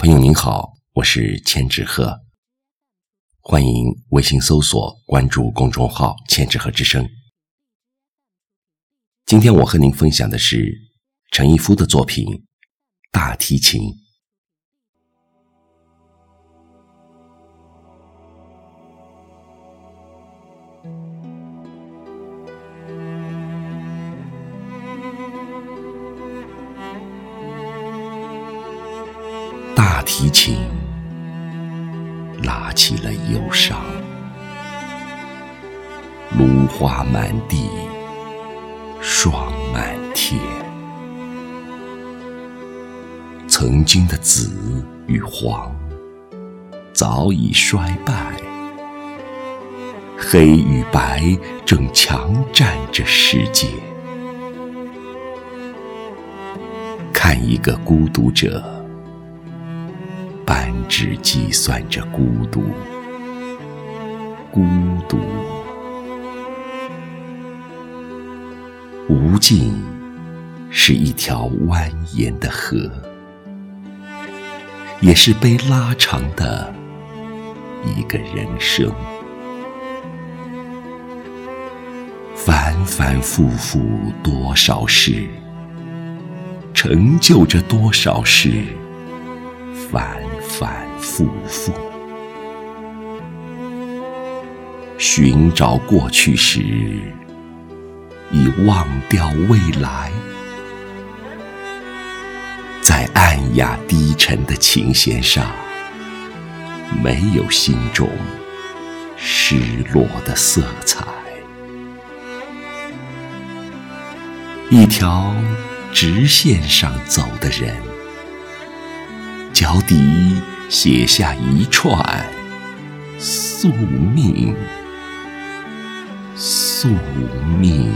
朋友您好，我是千纸鹤，欢迎微信搜索关注公众号“千纸鹤之声”。今天我和您分享的是陈一夫的作品《大提琴》。大提琴拉起了忧伤，芦花满地，霜满天。曾经的紫与黄早已衰败，黑与白正强占着世界。看一个孤独者。扳指计算着孤独，孤独。无尽是一条蜿蜒的河，也是被拉长的一个人生。反反复复多少事，成就着多少事，烦。反复复，寻找过去时，已忘掉未来。在暗哑低沉的琴弦上，没有心中失落的色彩。一条直线上走的人。脚底写下一串宿命，宿命。